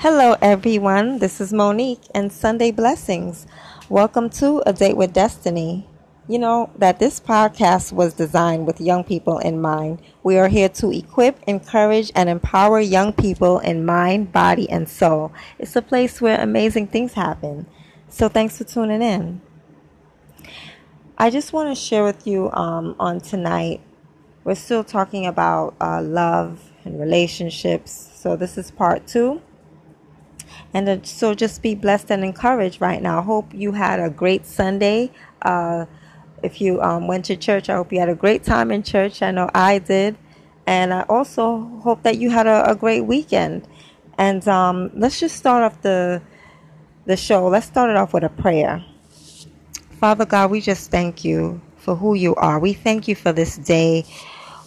Hello, everyone. This is Monique and Sunday Blessings. Welcome to A Date with Destiny. You know that this podcast was designed with young people in mind. We are here to equip, encourage, and empower young people in mind, body, and soul. It's a place where amazing things happen. So, thanks for tuning in. I just want to share with you um, on tonight. We're still talking about uh, love and relationships. So, this is part two. And so, just be blessed and encouraged right now. Hope you had a great Sunday. Uh, if you um, went to church, I hope you had a great time in church. I know I did. And I also hope that you had a, a great weekend. And um, let's just start off the, the show. Let's start it off with a prayer. Father God, we just thank you for who you are. We thank you for this day.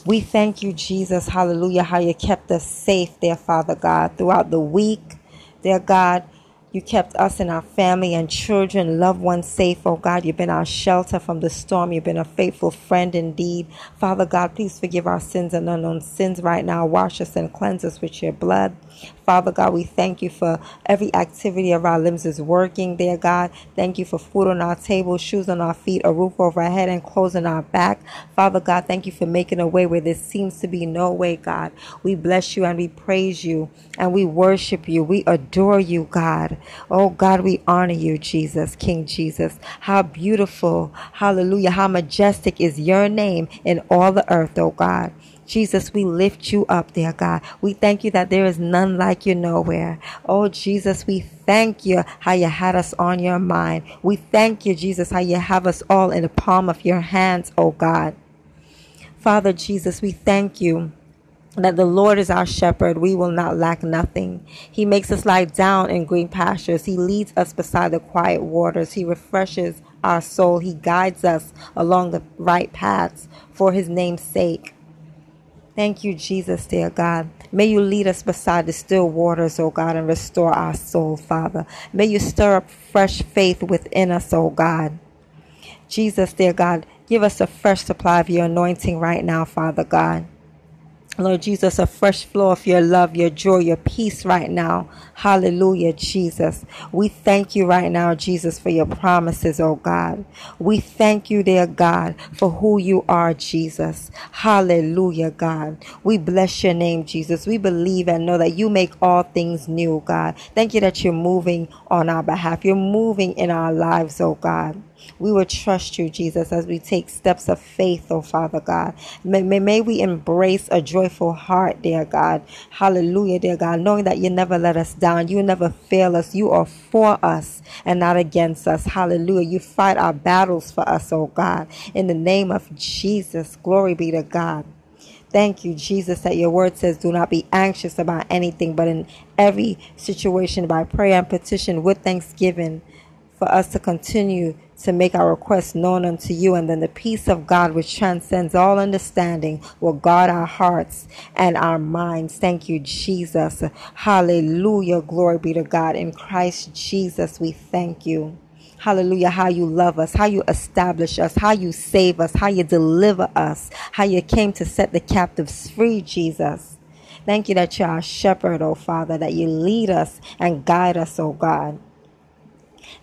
We thank you, Jesus, hallelujah, how you kept us safe there, Father God, throughout the week. Dear God, you kept us and our family and children, loved ones safe, oh God. You've been our shelter from the storm. You've been a faithful friend indeed. Father God, please forgive our sins and unknown sins right now. Wash us and cleanse us with your blood. Father God, we thank you for every activity of our limbs is working there, God. Thank you for food on our table, shoes on our feet, a roof over our head, and clothes on our back. Father God, thank you for making a way where there seems to be no way, God. We bless you and we praise you and we worship you. We adore you, God. Oh, God, we honor you, Jesus, King Jesus. How beautiful, hallelujah, how majestic is your name in all the earth, oh God. Jesus, we lift you up, dear God. We thank you that there is none like you nowhere. Oh, Jesus, we thank you how you had us on your mind. We thank you, Jesus, how you have us all in the palm of your hands, oh God. Father Jesus, we thank you that the Lord is our shepherd, we will not lack nothing. He makes us lie down in green pastures. He leads us beside the quiet waters. He refreshes our soul. He guides us along the right paths for his name's sake. Thank you, Jesus, dear God. May you lead us beside the still waters, O God, and restore our soul, Father. May you stir up fresh faith within us, O God. Jesus, dear God, give us a fresh supply of your anointing right now, Father God. Lord Jesus, a fresh flow of your love, your joy, your peace right now. Hallelujah, Jesus. We thank you right now, Jesus, for your promises, oh God. We thank you, dear God, for who you are, Jesus. Hallelujah, God. We bless your name, Jesus. We believe and know that you make all things new, God. Thank you that you're moving on our behalf. You're moving in our lives, oh God. We will trust you, Jesus, as we take steps of faith, oh Father God. May, may, may we embrace a joyful heart, dear God. Hallelujah, dear God, knowing that you never let us down. You never fail us. You are for us and not against us. Hallelujah. You fight our battles for us, oh God. In the name of Jesus, glory be to God. Thank you, Jesus, that your word says, do not be anxious about anything, but in every situation, by prayer and petition with thanksgiving, for us to continue to make our requests known unto you, and then the peace of God, which transcends all understanding, will guard our hearts and our minds. Thank you, Jesus. Hallelujah. Glory be to God. In Christ Jesus, we thank you. Hallelujah. How you love us, how you establish us, how you save us, how you deliver us, how you came to set the captives free, Jesus. Thank you that you're our shepherd, oh Father, that you lead us and guide us, oh God.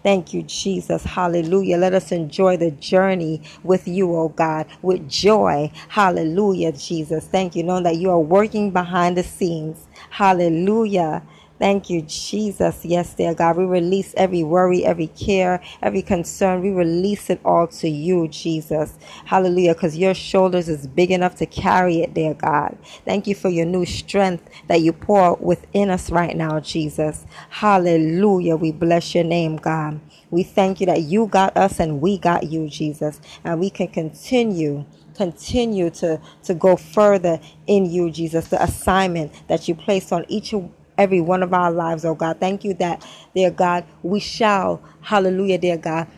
Thank you, Jesus. Hallelujah. Let us enjoy the journey with you, oh God, with joy. Hallelujah, Jesus. Thank you, knowing that you are working behind the scenes. Hallelujah. Thank you, Jesus. Yes, dear God. We release every worry, every care, every concern. We release it all to you, Jesus. Hallelujah. Because your shoulders is big enough to carry it, dear God. Thank you for your new strength that you pour within us right now, Jesus. Hallelujah. We bless your name, God. We thank you that you got us and we got you, Jesus. And we can continue continue to, to go further in you, Jesus, the assignment that you placed on each every one of our lives, oh God. Thank you that, dear God, we shall, hallelujah, dear God,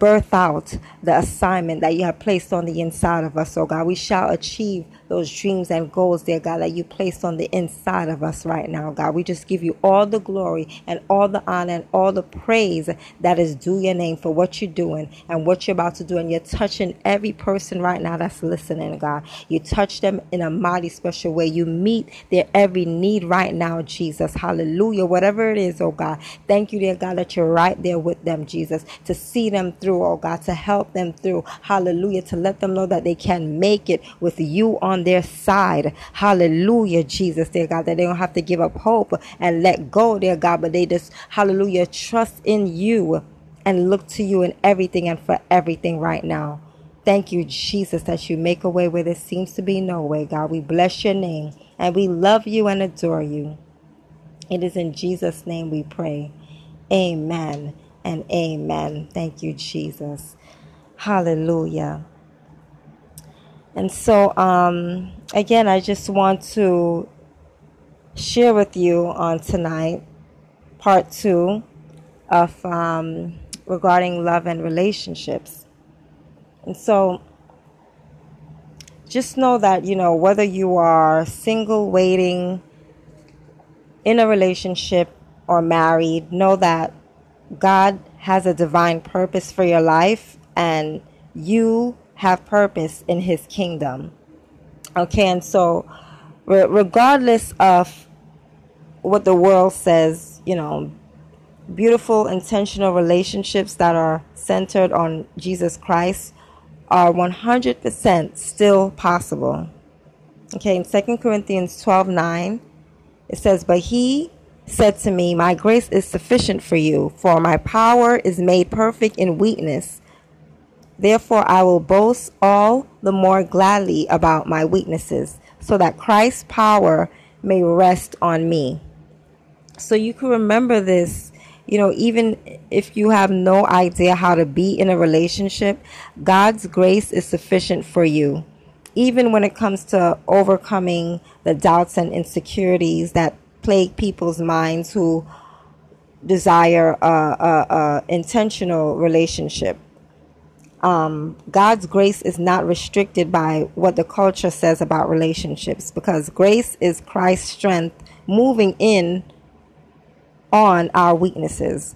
birth out the assignment that you have placed on the inside of us, oh God. We shall achieve those dreams and goals, dear God, that you placed on the inside of us right now, God. We just give you all the glory and all the honor and all the praise that is due your name for what you're doing and what you're about to do. And you're touching every person right now that's listening, God. You touch them in a mighty special way. You meet their every need right now, Jesus. Hallelujah. Whatever it is, oh God. Thank you, dear God, that you're right there with them, Jesus, to see them through, oh God, to help them through. Hallelujah. To let them know that they can make it with you on their side. Hallelujah, Jesus, dear God, that they don't have to give up hope and let go, dear God, but they just, hallelujah, trust in you and look to you in everything and for everything right now. Thank you, Jesus, that you make a way where there seems to be no way, God. We bless your name and we love you and adore you. It is in Jesus' name we pray. Amen and amen. Thank you, Jesus. Hallelujah. And so, um, again, I just want to share with you on tonight part two of um, regarding love and relationships. And so, just know that, you know, whether you are single, waiting, in a relationship, or married, know that God has a divine purpose for your life and you have purpose in his kingdom. Okay, and so regardless of what the world says, you know, beautiful, intentional relationships that are centered on Jesus Christ are 100% still possible. Okay, in 2 Corinthians 12 9, it says, But he said to me, My grace is sufficient for you, for my power is made perfect in weakness. Therefore, I will boast all the more gladly about my weaknesses, so that Christ's power may rest on me. So you can remember this, you know, even if you have no idea how to be in a relationship, God's grace is sufficient for you. Even when it comes to overcoming the doubts and insecurities that plague people's minds who desire a, a, a intentional relationship. Um, God's grace is not restricted by what the culture says about relationships because grace is Christ's strength moving in on our weaknesses.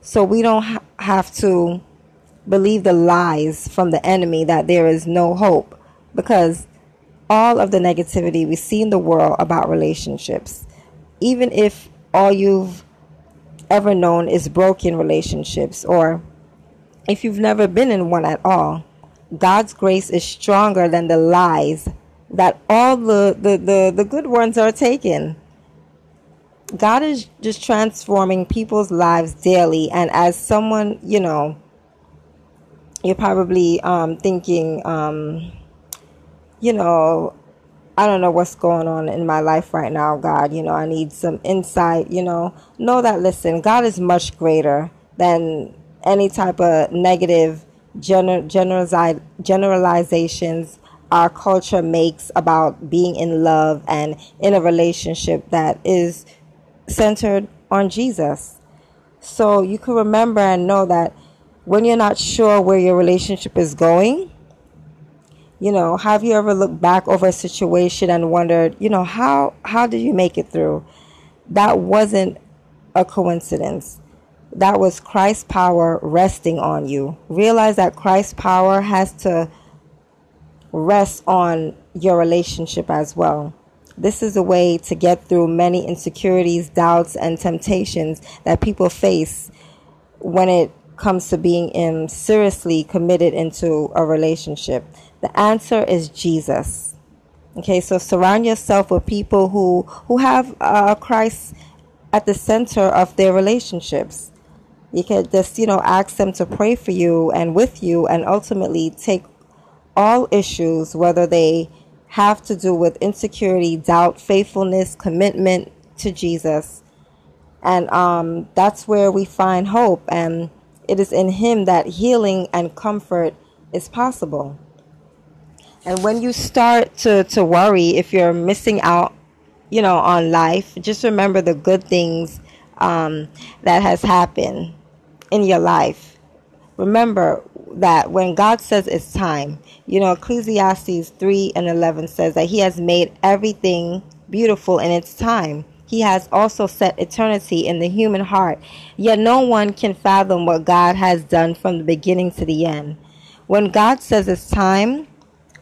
So we don't ha- have to believe the lies from the enemy that there is no hope because all of the negativity we see in the world about relationships even if all you've ever known is broken relationships or if you've never been in one at all, God's grace is stronger than the lies that all the, the, the, the good ones are taken. God is just transforming people's lives daily. And as someone, you know, you're probably um, thinking, um, you know, I don't know what's going on in my life right now, God. You know, I need some insight, you know. Know that, listen, God is much greater than any type of negative gener- generalizations our culture makes about being in love and in a relationship that is centered on Jesus. So you can remember and know that when you're not sure where your relationship is going, you know, have you ever looked back over a situation and wondered, you know, how how did you make it through? That wasn't a coincidence. That was Christ's power resting on you. Realize that Christ's power has to rest on your relationship as well. This is a way to get through many insecurities, doubts, and temptations that people face when it comes to being in seriously committed into a relationship. The answer is Jesus. Okay, so surround yourself with people who who have uh, Christ at the center of their relationships. You can just you know ask them to pray for you and with you, and ultimately take all issues, whether they have to do with insecurity, doubt, faithfulness, commitment to Jesus, and um, that's where we find hope. And it is in Him that healing and comfort is possible. And when you start to, to worry if you're missing out, you know, on life, just remember the good things um, that has happened in your life. Remember, that when God says it's time, you know, Ecclesiastes 3 and 11 says that He has made everything beautiful in its time. He has also set eternity in the human heart, yet no one can fathom what God has done from the beginning to the end. When God says it's time,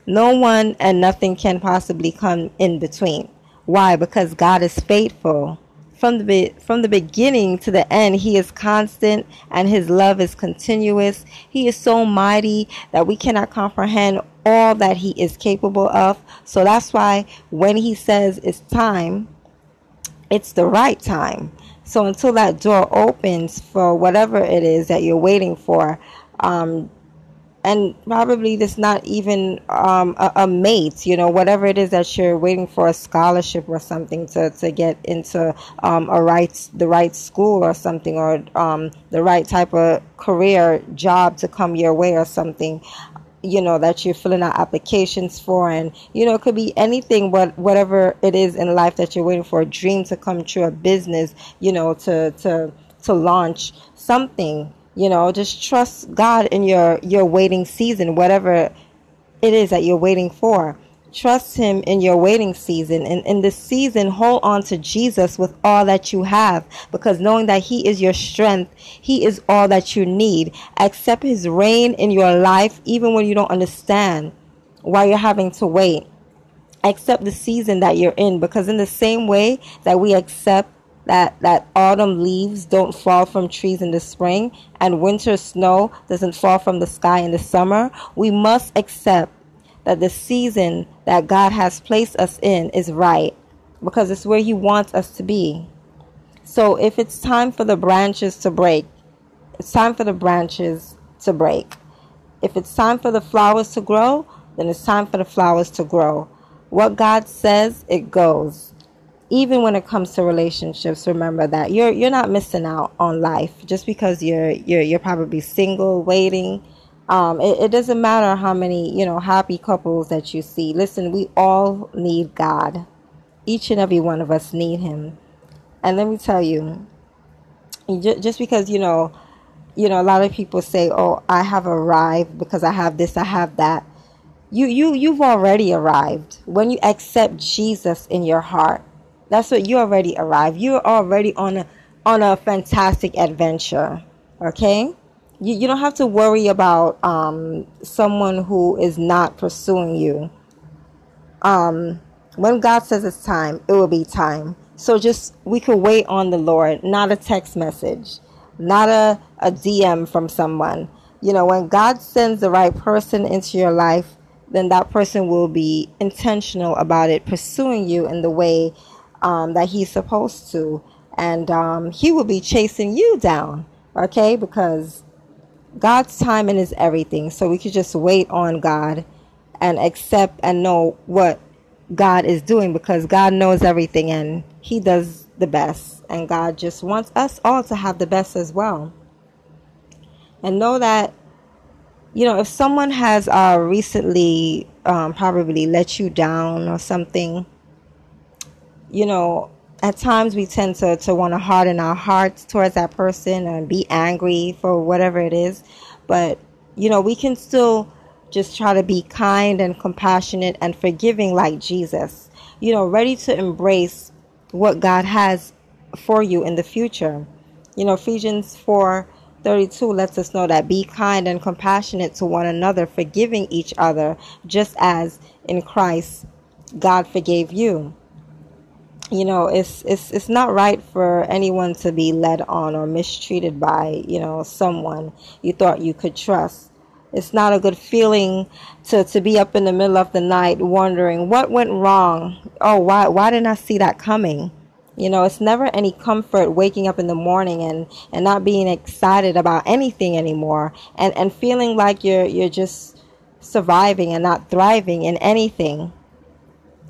no one and nothing can possibly come in between. Why? Because God is faithful from the be- from the beginning to the end he is constant and his love is continuous. He is so mighty that we cannot comprehend all that he is capable of. So that's why when he says it's time it's the right time. So until that door opens for whatever it is that you're waiting for um, and probably this not even um, a, a, mate, you know, whatever it is that you're waiting for a scholarship or something to, to get into um, a right the right school or something or um, the right type of career job to come your way or something you know that you're filling out applications for. And you know it could be anything but whatever it is in life that you're waiting for a dream to come true a business you know to to to launch something you know, just trust God in your your waiting season, whatever it is that you're waiting for. Trust Him in your waiting season. And in this season, hold on to Jesus with all that you have because knowing that He is your strength, He is all that you need. Accept His reign in your life, even when you don't understand why you're having to wait. Accept the season that you're in because, in the same way that we accept that, that autumn leaves don't fall from trees in the spring and winter snow doesn't fall from the sky in the summer, we must accept that the season that God has placed us in is right because it's where He wants us to be. So if it's time for the branches to break, it's time for the branches to break. If it's time for the flowers to grow, then it's time for the flowers to grow. What God says, it goes even when it comes to relationships, remember that you're you're not missing out on life just because you're you're you're probably single, waiting. Um, it, it doesn't matter how many you know happy couples that you see. Listen, we all need God. Each and every one of us need Him. And let me tell you, just because you know, you know, a lot of people say, "Oh, I have arrived because I have this, I have that." You you you've already arrived when you accept Jesus in your heart that's what you already arrived. You're already on a on a fantastic adventure. Okay? You you don't have to worry about um someone who is not pursuing you. Um when God says it's time, it will be time. So just we could wait on the Lord, not a text message, not a, a DM from someone. You know, when God sends the right person into your life, then that person will be intentional about it, pursuing you in the way um, that he's supposed to. And um, he will be chasing you down, okay? Because God's timing is everything. So we could just wait on God and accept and know what God is doing because God knows everything and He does the best. And God just wants us all to have the best as well. And know that, you know, if someone has uh, recently um, probably let you down or something, you know, at times we tend to, to want to harden our hearts towards that person and be angry for whatever it is. But, you know, we can still just try to be kind and compassionate and forgiving like Jesus, you know, ready to embrace what God has for you in the future. You know, Ephesians 4 32 lets us know that be kind and compassionate to one another, forgiving each other, just as in Christ God forgave you you know it's it's it's not right for anyone to be led on or mistreated by you know someone you thought you could trust. It's not a good feeling to to be up in the middle of the night wondering what went wrong. Oh why why didn't i see that coming? You know it's never any comfort waking up in the morning and and not being excited about anything anymore and and feeling like you're you're just surviving and not thriving in anything.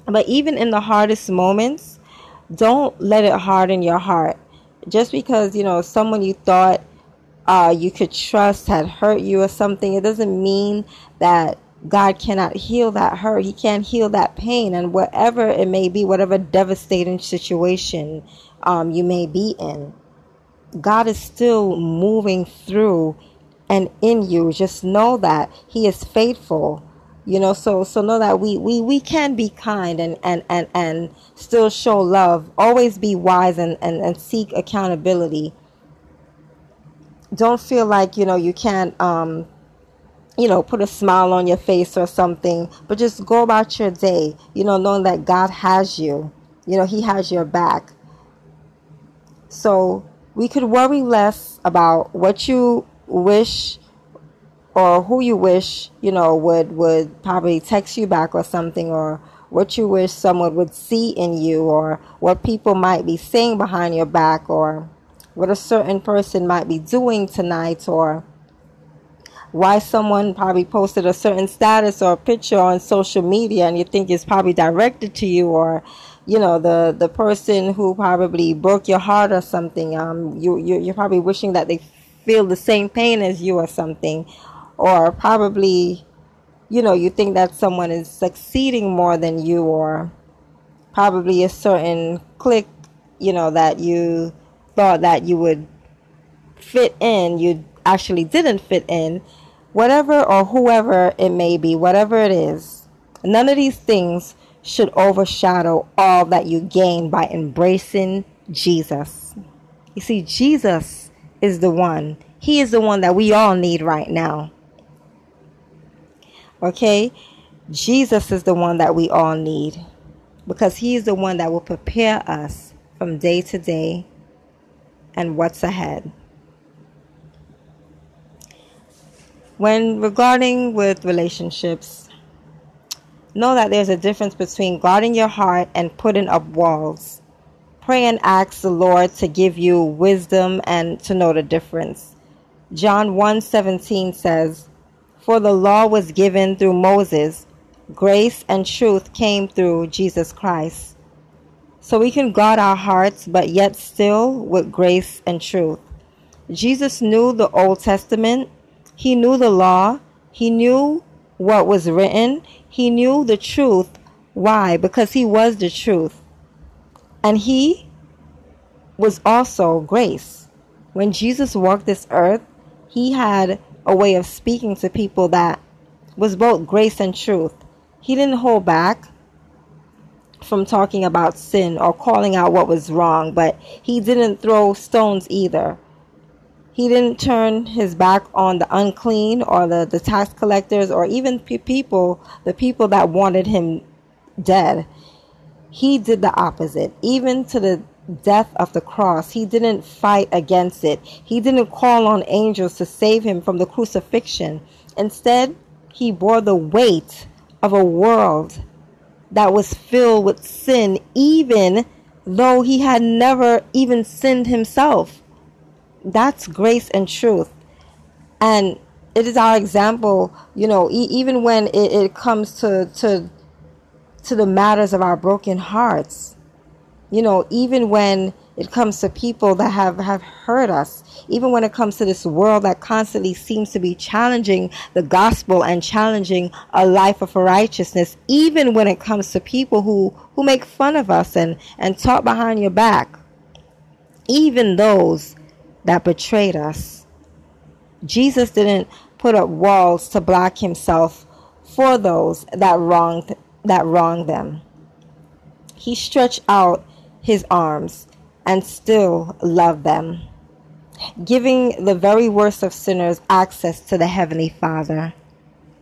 But even in the hardest moments don't let it harden your heart. Just because, you know, someone you thought uh, you could trust had hurt you or something, it doesn't mean that God cannot heal that hurt. He can't heal that pain. And whatever it may be, whatever devastating situation um, you may be in, God is still moving through and in you. Just know that He is faithful. You know, so so know that we we, we can be kind and, and, and, and still show love. Always be wise and, and, and seek accountability. Don't feel like, you know, you can't um you know, put a smile on your face or something, but just go about your day, you know, knowing that God has you. You know, He has your back. So we could worry less about what you wish or who you wish, you know, would, would probably text you back or something, or what you wish someone would see in you, or what people might be saying behind your back, or what a certain person might be doing tonight, or why someone probably posted a certain status or picture on social media and you think it's probably directed to you or you know the the person who probably broke your heart or something um you, you you're probably wishing that they feel the same pain as you or something or probably you know you think that someone is succeeding more than you or probably a certain clique you know that you thought that you would fit in you actually didn't fit in whatever or whoever it may be whatever it is none of these things should overshadow all that you gain by embracing Jesus. You see, Jesus is the one. He is the one that we all need right now. Okay? Jesus is the one that we all need because He is the one that will prepare us from day to day and what's ahead. When regarding with relationships, Know that there's a difference between guarding your heart and putting up walls. Pray and ask the Lord to give you wisdom and to know the difference. John 1:17 says, "For the law was given through Moses, grace and truth came through Jesus Christ." So we can guard our hearts but yet still with grace and truth. Jesus knew the Old Testament, he knew the law, he knew what was written. He knew the truth. Why? Because he was the truth. And he was also grace. When Jesus walked this earth, he had a way of speaking to people that was both grace and truth. He didn't hold back from talking about sin or calling out what was wrong, but he didn't throw stones either. He didn't turn his back on the unclean or the, the tax collectors or even people, the people that wanted him dead. He did the opposite. Even to the death of the cross, he didn't fight against it. He didn't call on angels to save him from the crucifixion. Instead, he bore the weight of a world that was filled with sin, even though he had never even sinned himself that's grace and truth. And it is our example, you know, e- even when it, it comes to, to, to the matters of our broken hearts, you know, even when it comes to people that have, have hurt us, even when it comes to this world that constantly seems to be challenging the gospel and challenging a life of righteousness, even when it comes to people who, who make fun of us and, and talk behind your back, even those that betrayed us. Jesus didn't put up walls to block himself for those that wronged that wronged them. He stretched out his arms and still love them, giving the very worst of sinners access to the heavenly Father.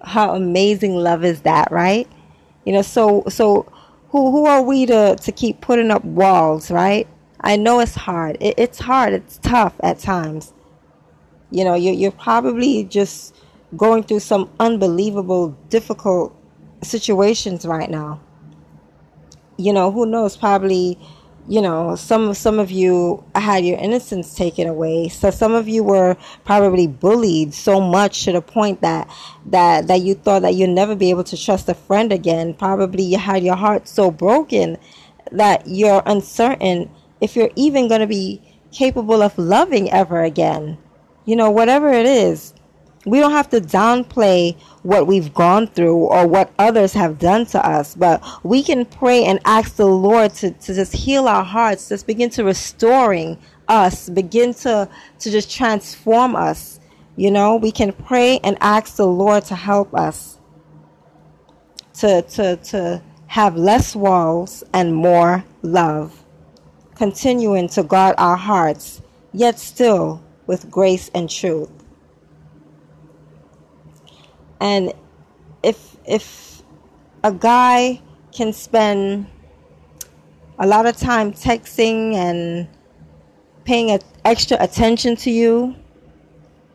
How amazing love is that, right? You know, so so who who are we to to keep putting up walls, right? I know it's hard. It, it's hard. It's tough at times. You know, you're, you're probably just going through some unbelievable, difficult situations right now. You know, who knows? Probably, you know, some some of you had your innocence taken away. So some of you were probably bullied so much to the point that that that you thought that you'd never be able to trust a friend again. Probably you had your heart so broken that you're uncertain if you're even going to be capable of loving ever again. You know, whatever it is, we don't have to downplay what we've gone through or what others have done to us, but we can pray and ask the Lord to, to just heal our hearts, just begin to restoring us, begin to, to just transform us. You know, we can pray and ask the Lord to help us to, to, to have less walls and more love, continuing to guard our hearts, yet still with grace and truth. And if if a guy can spend a lot of time texting and paying extra attention to you,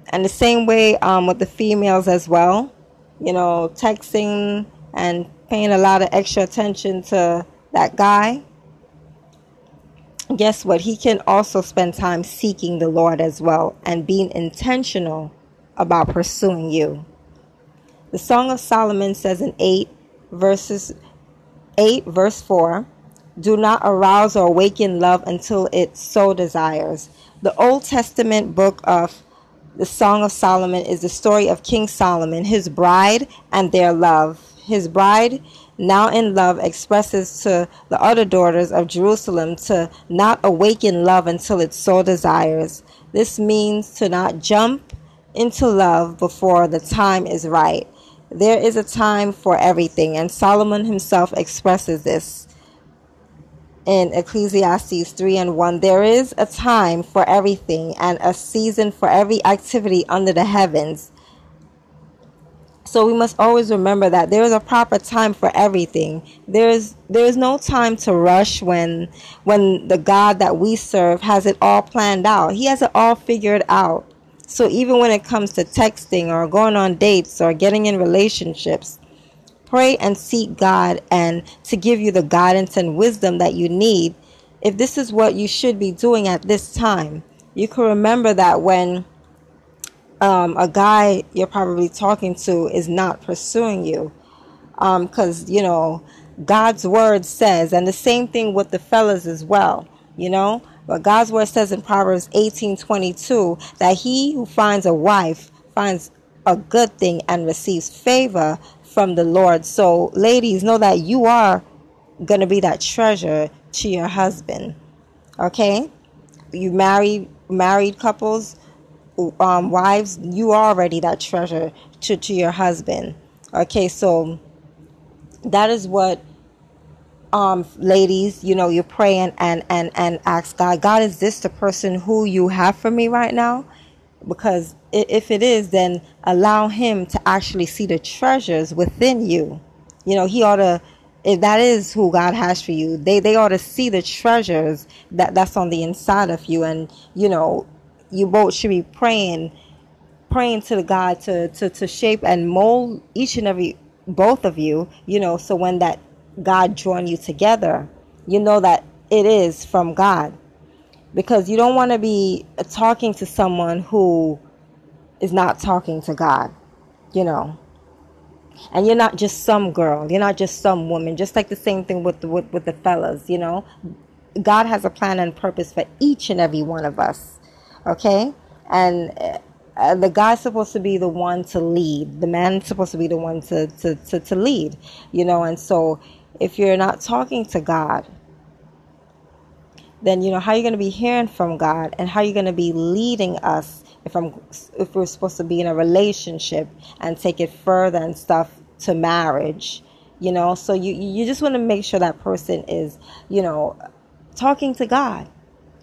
and the same way um, with the females as well, you know, texting and paying a lot of extra attention to that guy, guess what? He can also spend time seeking the Lord as well and being intentional about pursuing you. The Song of Solomon says in 8 verses 8 verse 4, do not arouse or awaken love until it so desires. The Old Testament book of the Song of Solomon is the story of King Solomon, his bride, and their love. His bride, now in love, expresses to the other daughters of Jerusalem to not awaken love until it so desires. This means to not jump into love before the time is right. There is a time for everything, and Solomon himself expresses this in Ecclesiastes 3 and 1. There is a time for everything and a season for every activity under the heavens. So we must always remember that there is a proper time for everything. There is there is no time to rush when when the God that we serve has it all planned out. He has it all figured out. So even when it comes to texting or going on dates or getting in relationships, pray and seek God and to give you the guidance and wisdom that you need. If this is what you should be doing at this time, you can remember that when um, a guy you're probably talking to is not pursuing you, because um, you know God's word says, and the same thing with the fellas as well. You know, but God's word says in Proverbs 18:22 that he who finds a wife finds a good thing and receives favor from the Lord. So, ladies, know that you are going to be that treasure to your husband. Okay? You married married couples, um, wives, you are already that treasure to, to your husband. Okay, so that is what um, ladies, you know, you're praying and, and, and ask God, God, is this the person who you have for me right now? Because if it is, then allow him to actually see the treasures within you. You know, he ought to, if that is who God has for you, they, they ought to see the treasures that, that's on the inside of you. And, you know, you both should be praying, praying to the God to, to, to shape and mold each and every, both of you, you know, so when that God join you together, you know that it is from God. Because you don't want to be talking to someone who is not talking to God, you know. And you're not just some girl, you're not just some woman, just like the same thing with the, with, with the fellas, you know. God has a plan and purpose for each and every one of us, okay? And uh, the guy's supposed to be the one to lead, the man's supposed to be the one to, to, to, to lead, you know. And so if you're not talking to God, then you know how you're going to be hearing from God and how you're going to be leading us if I'm if we're supposed to be in a relationship and take it further and stuff to marriage, you know. So you you just want to make sure that person is, you know, talking to God,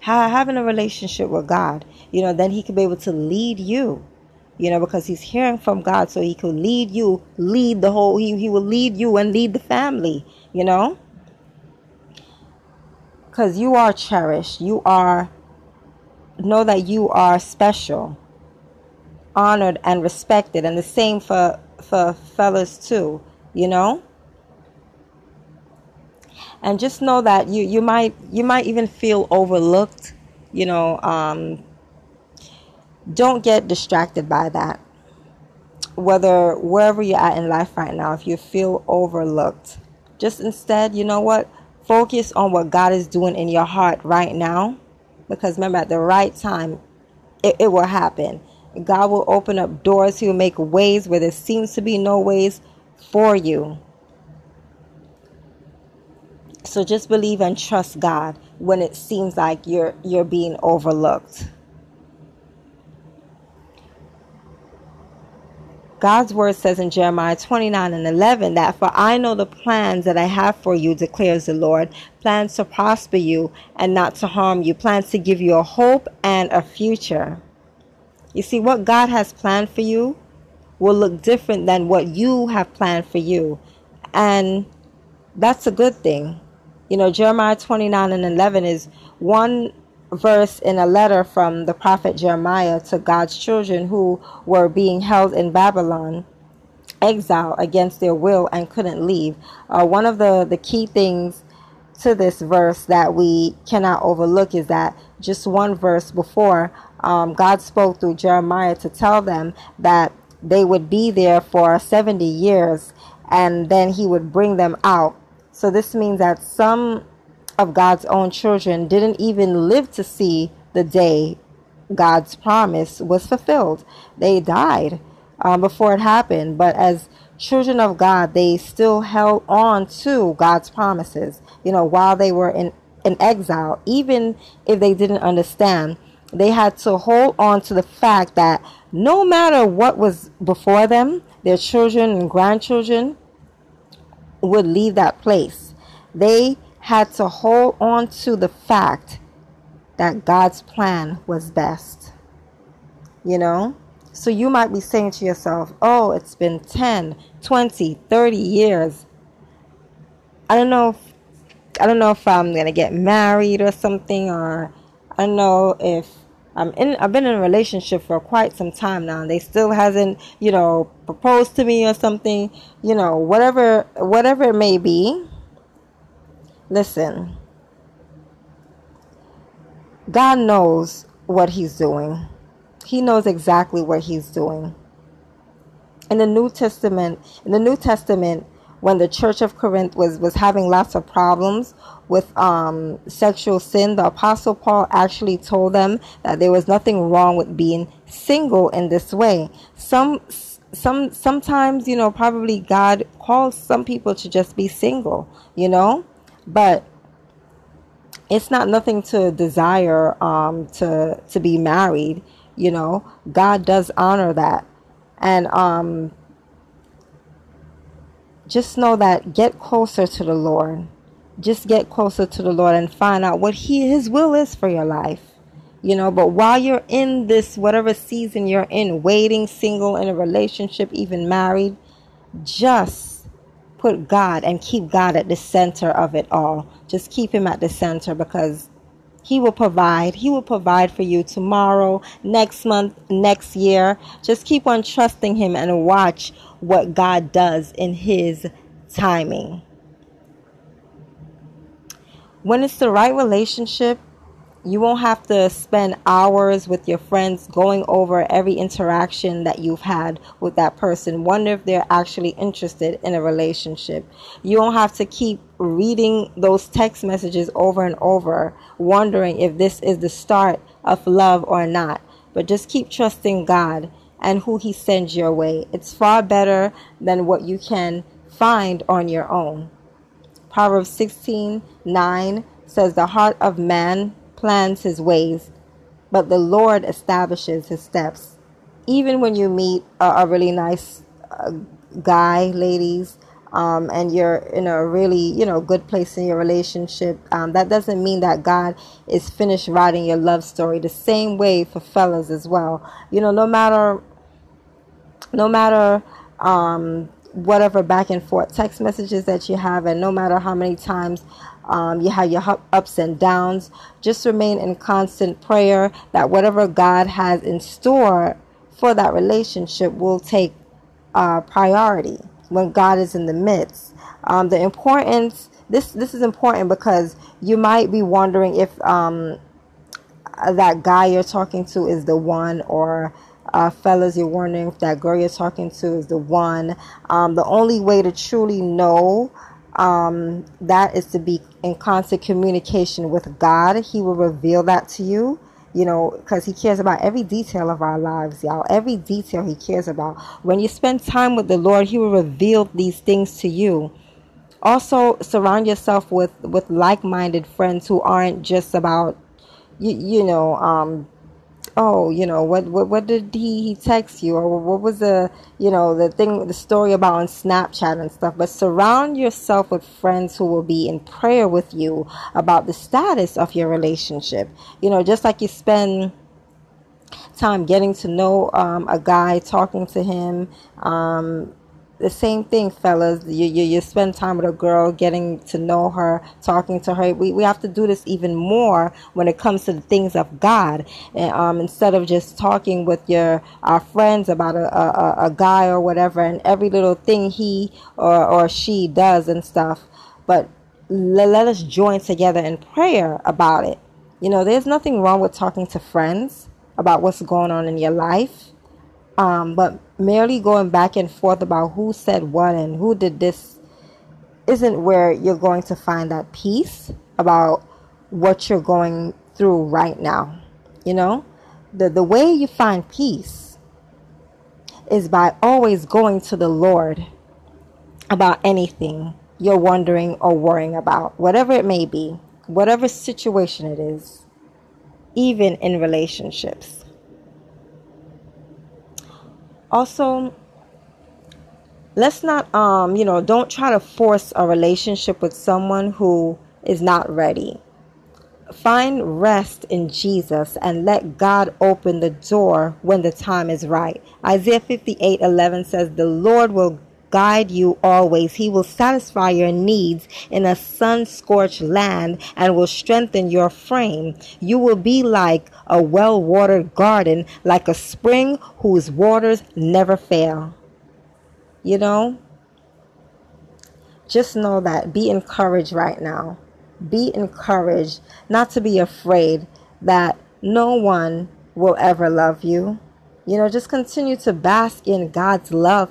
having a relationship with God, you know, then he can be able to lead you you know, because he's hearing from God, so he could lead you, lead the whole, he, he will lead you and lead the family, you know? Because you are cherished. You are, know that you are special, honored, and respected. And the same for, for fellas, too, you know? And just know that you, you might you might even feel overlooked, you know, um, don't get distracted by that. Whether wherever you're at in life right now, if you feel overlooked, just instead, you know what? Focus on what God is doing in your heart right now. Because remember, at the right time, it, it will happen. God will open up doors. He will make ways where there seems to be no ways for you. So just believe and trust God when it seems like you're you're being overlooked. God's word says in Jeremiah 29 and 11 that, For I know the plans that I have for you, declares the Lord plans to prosper you and not to harm you, plans to give you a hope and a future. You see, what God has planned for you will look different than what you have planned for you. And that's a good thing. You know, Jeremiah 29 and 11 is one verse in a letter from the prophet Jeremiah to God's children who were being held in Babylon exile against their will and couldn't leave. Uh, one of the, the key things to this verse that we cannot overlook is that just one verse before, um, God spoke through Jeremiah to tell them that they would be there for 70 years and then he would bring them out. So this means that some of God's own children didn't even live to see the day God's promise was fulfilled. They died um, before it happened, but as children of God, they still held on to God's promises, you know, while they were in, in exile, even if they didn't understand. They had to hold on to the fact that no matter what was before them, their children and grandchildren would leave that place. They had to hold on to the fact that God's plan was best. You know? So you might be saying to yourself, oh, it's been 10, 20, 30 years. I don't know if I don't know if I'm gonna get married or something or I don't know if I'm in I've been in a relationship for quite some time now and they still hasn't, you know, proposed to me or something, you know, whatever whatever it may be Listen, God knows what He's doing, He knows exactly what He's doing. In the New Testament, in the New Testament, when the church of Corinth was, was having lots of problems with um, sexual sin, the Apostle Paul actually told them that there was nothing wrong with being single in this way. Some some sometimes you know probably God calls some people to just be single, you know, but it's not nothing to desire um, to to be married. You know, God does honor that, and um, just know that get closer to the Lord. Just get closer to the Lord and find out what He His will is for your life. You know, but while you're in this whatever season you're in, waiting, single, in a relationship, even married, just put God and keep God at the center of it all. Just keep Him at the center because He will provide. He will provide for you tomorrow, next month, next year. Just keep on trusting Him and watch what God does in His timing. When it's the right relationship, you won't have to spend hours with your friends going over every interaction that you've had with that person. Wonder if they're actually interested in a relationship. You won't have to keep reading those text messages over and over, wondering if this is the start of love or not. But just keep trusting God and who He sends your way. It's far better than what you can find on your own. Proverbs 16 9 says, The heart of man plans his ways, but the Lord establishes his steps. Even when you meet a, a really nice uh, guy, ladies, um, and you're in a really you know good place in your relationship, um, that doesn't mean that God is finished writing your love story. The same way for fellas as well. You know, no matter no matter um, whatever back and forth text messages that you have, and no matter how many times um, you have your ups and downs. Just remain in constant prayer that whatever God has in store for that relationship will take uh, priority when God is in the midst. Um, the importance this this is important because you might be wondering if um, that guy you're talking to is the one or uh, fellas, you're wondering if that girl you're talking to is the one. Um, the only way to truly know um, that is to be in constant communication with God. He will reveal that to you, you know, because He cares about every detail of our lives, y'all. Every detail He cares about. When you spend time with the Lord, He will reveal these things to you. Also, surround yourself with with like-minded friends who aren't just about, you, you know, um, oh, you know, what what what did he, he text you, or what was the you know the thing, the story about on Snapchat and stuff. But surround yourself with friends who will be in prayer with you about the status of your relationship. You know, just like you spend time getting to know um, a guy, talking to him, um, the same thing, fellas. You, you, you spend time with a girl, getting to know her, talking to her. We, we have to do this even more when it comes to the things of God. And, um, instead of just talking with your our friends about a, a, a guy or whatever, and every little thing he or, or she does and stuff. But let, let us join together in prayer about it. You know, there's nothing wrong with talking to friends about what's going on in your life. Um, but merely going back and forth about who said what and who did this isn't where you're going to find that peace about what you're going through right now. You know, the, the way you find peace is by always going to the Lord about anything you're wondering or worrying about, whatever it may be, whatever situation it is, even in relationships also let's not um you know don't try to force a relationship with someone who is not ready. Find rest in jesus and let god open the door when the time is right. Isaiah 58 11 says the lord will guide you always. He will satisfy your needs in a sun scorched land and will strengthen your frame. You will be like a well watered garden, like a spring whose waters never fail. You know? Just know that. Be encouraged right now. Be encouraged not to be afraid that no one will ever love you. You know, just continue to bask in God's love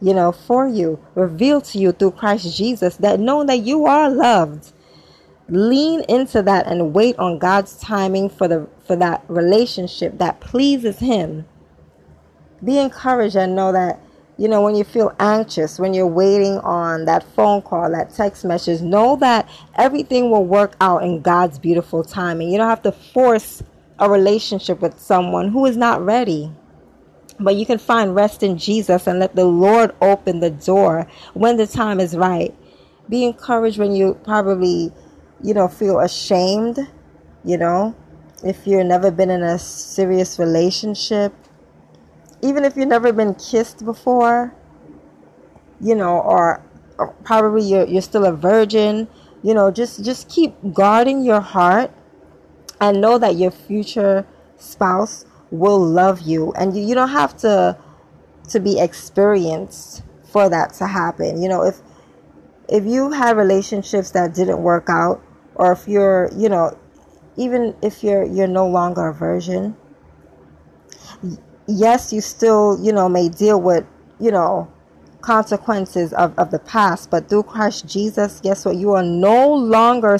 you know, for you, revealed to you through Christ Jesus, that knowing that you are loved. Lean into that and wait on God's timing for the for that relationship that pleases him. Be encouraged and know that you know when you feel anxious, when you're waiting on that phone call, that text message, know that everything will work out in God's beautiful timing. You don't have to force a relationship with someone who is not ready. But you can find rest in Jesus and let the Lord open the door when the time is right. Be encouraged when you probably, you know, feel ashamed, you know, if you've never been in a serious relationship, even if you've never been kissed before, you know, or, probably you're, you're still a virgin, you know, just, just keep guarding your heart and know that your future spouse will love you. And you, you don't have to to be experienced for that to happen. You know if if you had relationships that didn't work out or if you're you know even if you're you're no longer a virgin yes you still you know may deal with you know consequences of, of the past. But through christ jesus guess what? You are no longer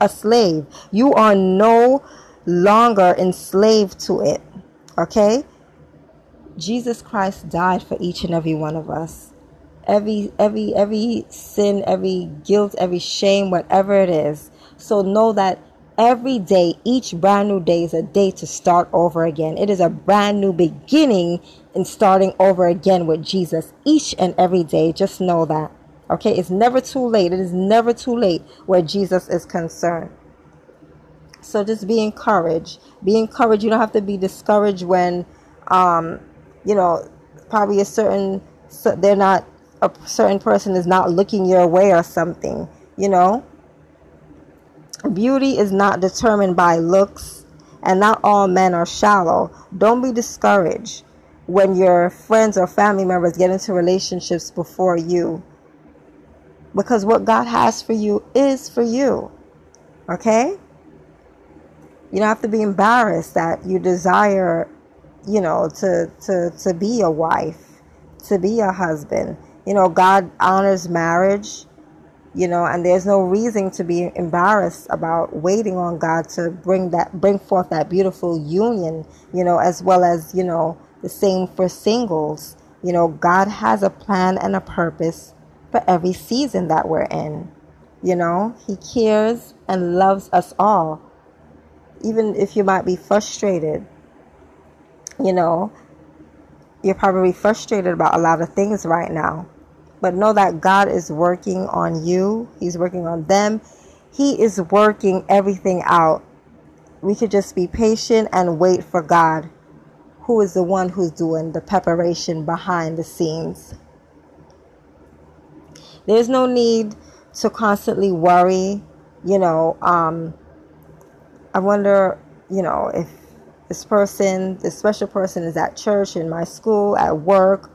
a slave. You are no longer enslaved to it Okay? Jesus Christ died for each and every one of us. Every every every sin, every guilt, every shame, whatever it is. So know that every day, each brand new day is a day to start over again. It is a brand new beginning and starting over again with Jesus each and every day. Just know that. Okay? It's never too late. It is never too late where Jesus is concerned. So just be encouraged. Be encouraged. You don't have to be discouraged when, um, you know, probably a certain they're not a certain person is not looking your way or something. You know, beauty is not determined by looks, and not all men are shallow. Don't be discouraged when your friends or family members get into relationships before you because what God has for you is for you. Okay? You don't have to be embarrassed that you desire, you know, to, to, to be a wife, to be a husband. You know, God honors marriage, you know, and there's no reason to be embarrassed about waiting on God to bring that, bring forth that beautiful union, you know, as well as, you know, the same for singles. You know, God has a plan and a purpose for every season that we're in. You know, He cares and loves us all even if you might be frustrated, You know, you're probably frustrated about a lot of things right now. But know that God is working on you, He's working on them. He is working everything out. We could just be patient and wait for God, who is the one who's doing the preparation behind the scenes. There's no need to constantly worry, you know. Um, I wonder, you know, if this person, this special person is at church, in my school, at work,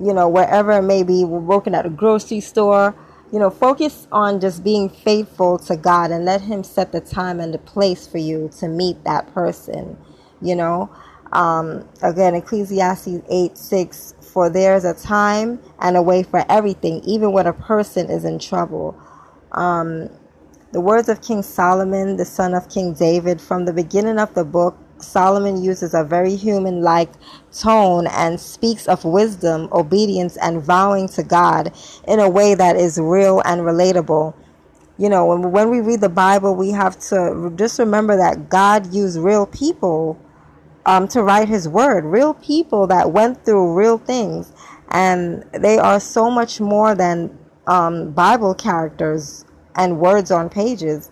you know, wherever it may be, we're working at a grocery store. You know, focus on just being faithful to God and let Him set the time and the place for you to meet that person. You know, um, again, Ecclesiastes 8 6 For there is a time and a way for everything, even when a person is in trouble. Um, the words of King Solomon, the son of King David, from the beginning of the book, Solomon uses a very human like tone and speaks of wisdom, obedience, and vowing to God in a way that is real and relatable. You know, when, when we read the Bible, we have to just remember that God used real people um, to write His word, real people that went through real things. And they are so much more than um, Bible characters and words on pages.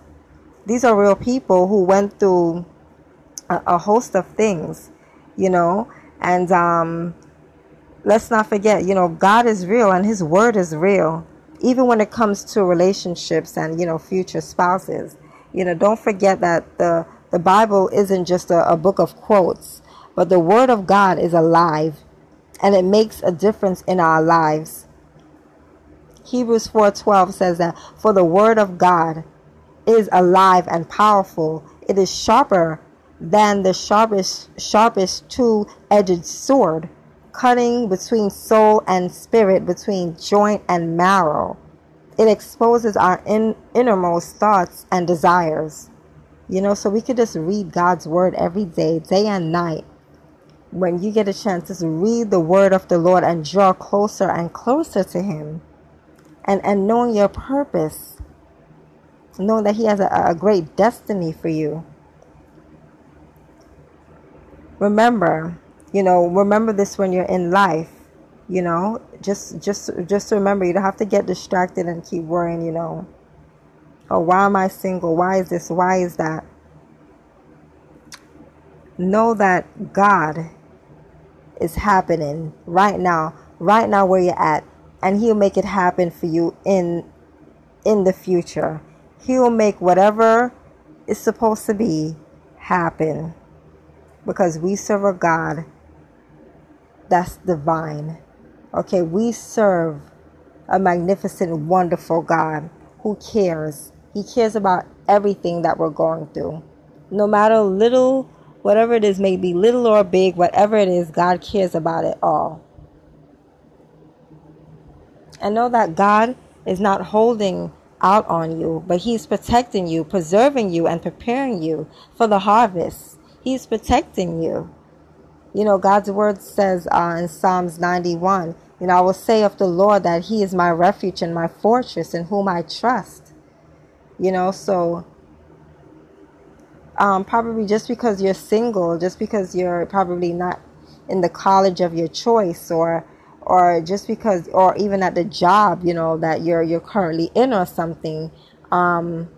These are real people who went through a, a host of things, you know, and um, let's not forget, you know, God is real and His word is real, even when it comes to relationships and, you know, future spouses. You know, don't forget that the, the Bible isn't just a, a book of quotes, but the word of God is alive and it makes a difference in our lives. Hebrews 4:12 says that for the word of God is alive and powerful. It is sharper than the sharpest sharpest two-edged sword, cutting between soul and spirit, between joint and marrow. It exposes our in, innermost thoughts and desires. You know, so we could just read God's word every day, day and night. When you get a chance, just read the word of the Lord and draw closer and closer to Him and, and knowing your purpose, knowing that He has a, a great destiny for you. Remember, you know, remember this when you're in life. You know, just just just remember you don't have to get distracted and keep worrying. You know, oh, why am I single? Why is this? Why is that? Know that God is happening right now, right now where you're at and he'll make it happen for you in in the future. He'll make whatever is supposed to be happen because we serve a God that's divine. Okay, we serve a magnificent, wonderful God who cares. He cares about everything that we're going through. No matter little, whatever it is, maybe little or big, whatever it is, God cares about it all and know that God is not holding out on you, but He's protecting you, preserving you, and preparing you for the harvest. He's protecting you. You know, God's word says uh, in Psalms 91, you know, I will say of the Lord that He is my refuge and my fortress in whom I trust. You know, so um, probably just because you're single, just because you're probably not in the college of your choice or or just because or even at the job you know that you're you're currently in or something um,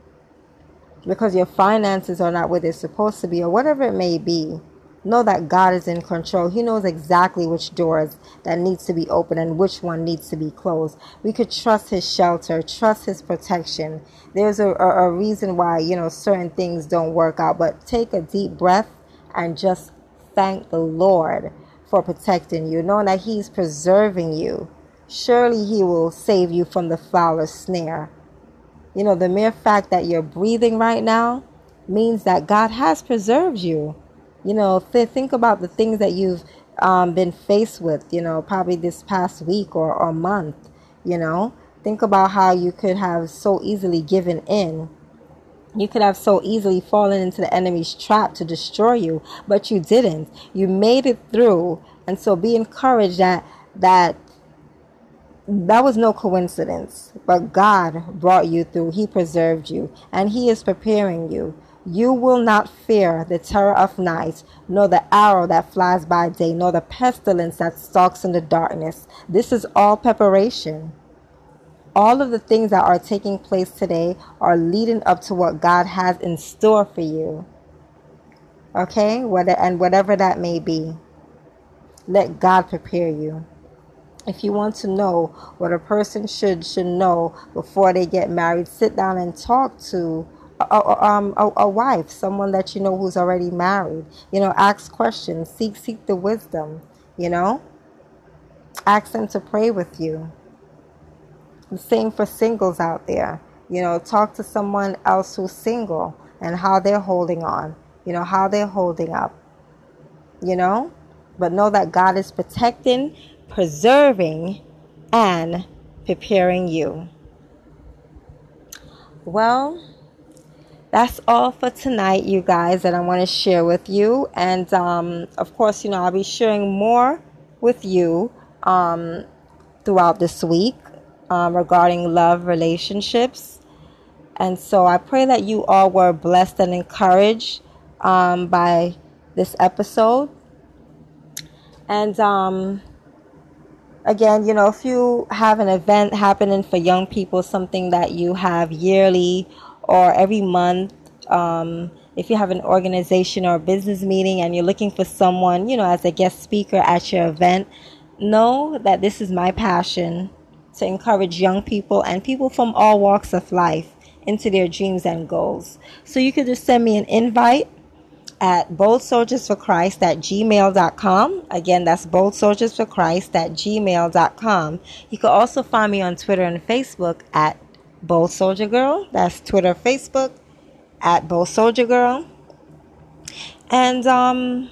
because your finances are not where they're supposed to be or whatever it may be know that god is in control. He knows exactly which doors that needs to be open and which one needs to be closed. We could trust his shelter trust his protection. There's a, a, a reason why you know certain things don't work out but take a deep breath and just thank the lord for protecting you, knowing that He's preserving you. Surely He will save you from the fowler's snare. You know, the mere fact that you're breathing right now means that God has preserved you. You know, th- think about the things that you've um, been faced with, you know, probably this past week or, or month, you know. Think about how you could have so easily given in you could have so easily fallen into the enemy's trap to destroy you, but you didn't. You made it through. And so be encouraged that that that was no coincidence, but God brought you through. He preserved you, and He is preparing you You will not fear the terror of night, nor the arrow that flies by day, nor the pestilence that stalks in the darkness. This is all preparation. All of the things that are taking place today are leading up to what God has in store for you. Okay? Whether and whatever that may be. Let God prepare you. If you want to know what a person should should know before they get married, sit down and talk to a, um, a, a wife, someone that you know who's already married. You know, ask questions, seek seek the wisdom. You know, ask them to pray with you. Same for singles out there. You know, talk to someone else who's single and how they're holding on. You know, how they're holding up. You know, but know that God is protecting, preserving, and preparing you. Well, that's all for tonight, you guys, that I want to share with you. And um, of course, you know, I'll be sharing more with you um, throughout this week um, regarding love relationships. And so I pray that you all were blessed and encouraged um, by this episode. And um, again, you know, if you have an event happening for young people, something that you have yearly or every month. Um, if you have an organization or business meeting and you're looking for someone, you know, as a guest speaker at your event, know that this is my passion to encourage young people and people from all walks of life into their dreams and goals. So you could just send me an invite at boldsoldiersforchrist at gmail.com. Again, that's boldsoldiersforchrist at gmail.com. You can also find me on Twitter and Facebook at Bold Soldier Girl. That's Twitter, Facebook at Bold Soldier Girl. And um,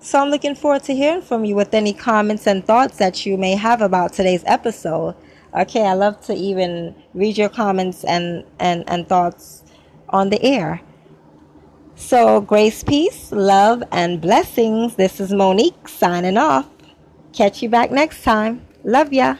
so I'm looking forward to hearing from you with any comments and thoughts that you may have about today's episode. Okay, I love to even read your comments and, and, and thoughts on the air. So, grace, peace, love, and blessings. This is Monique signing off. Catch you back next time. Love ya.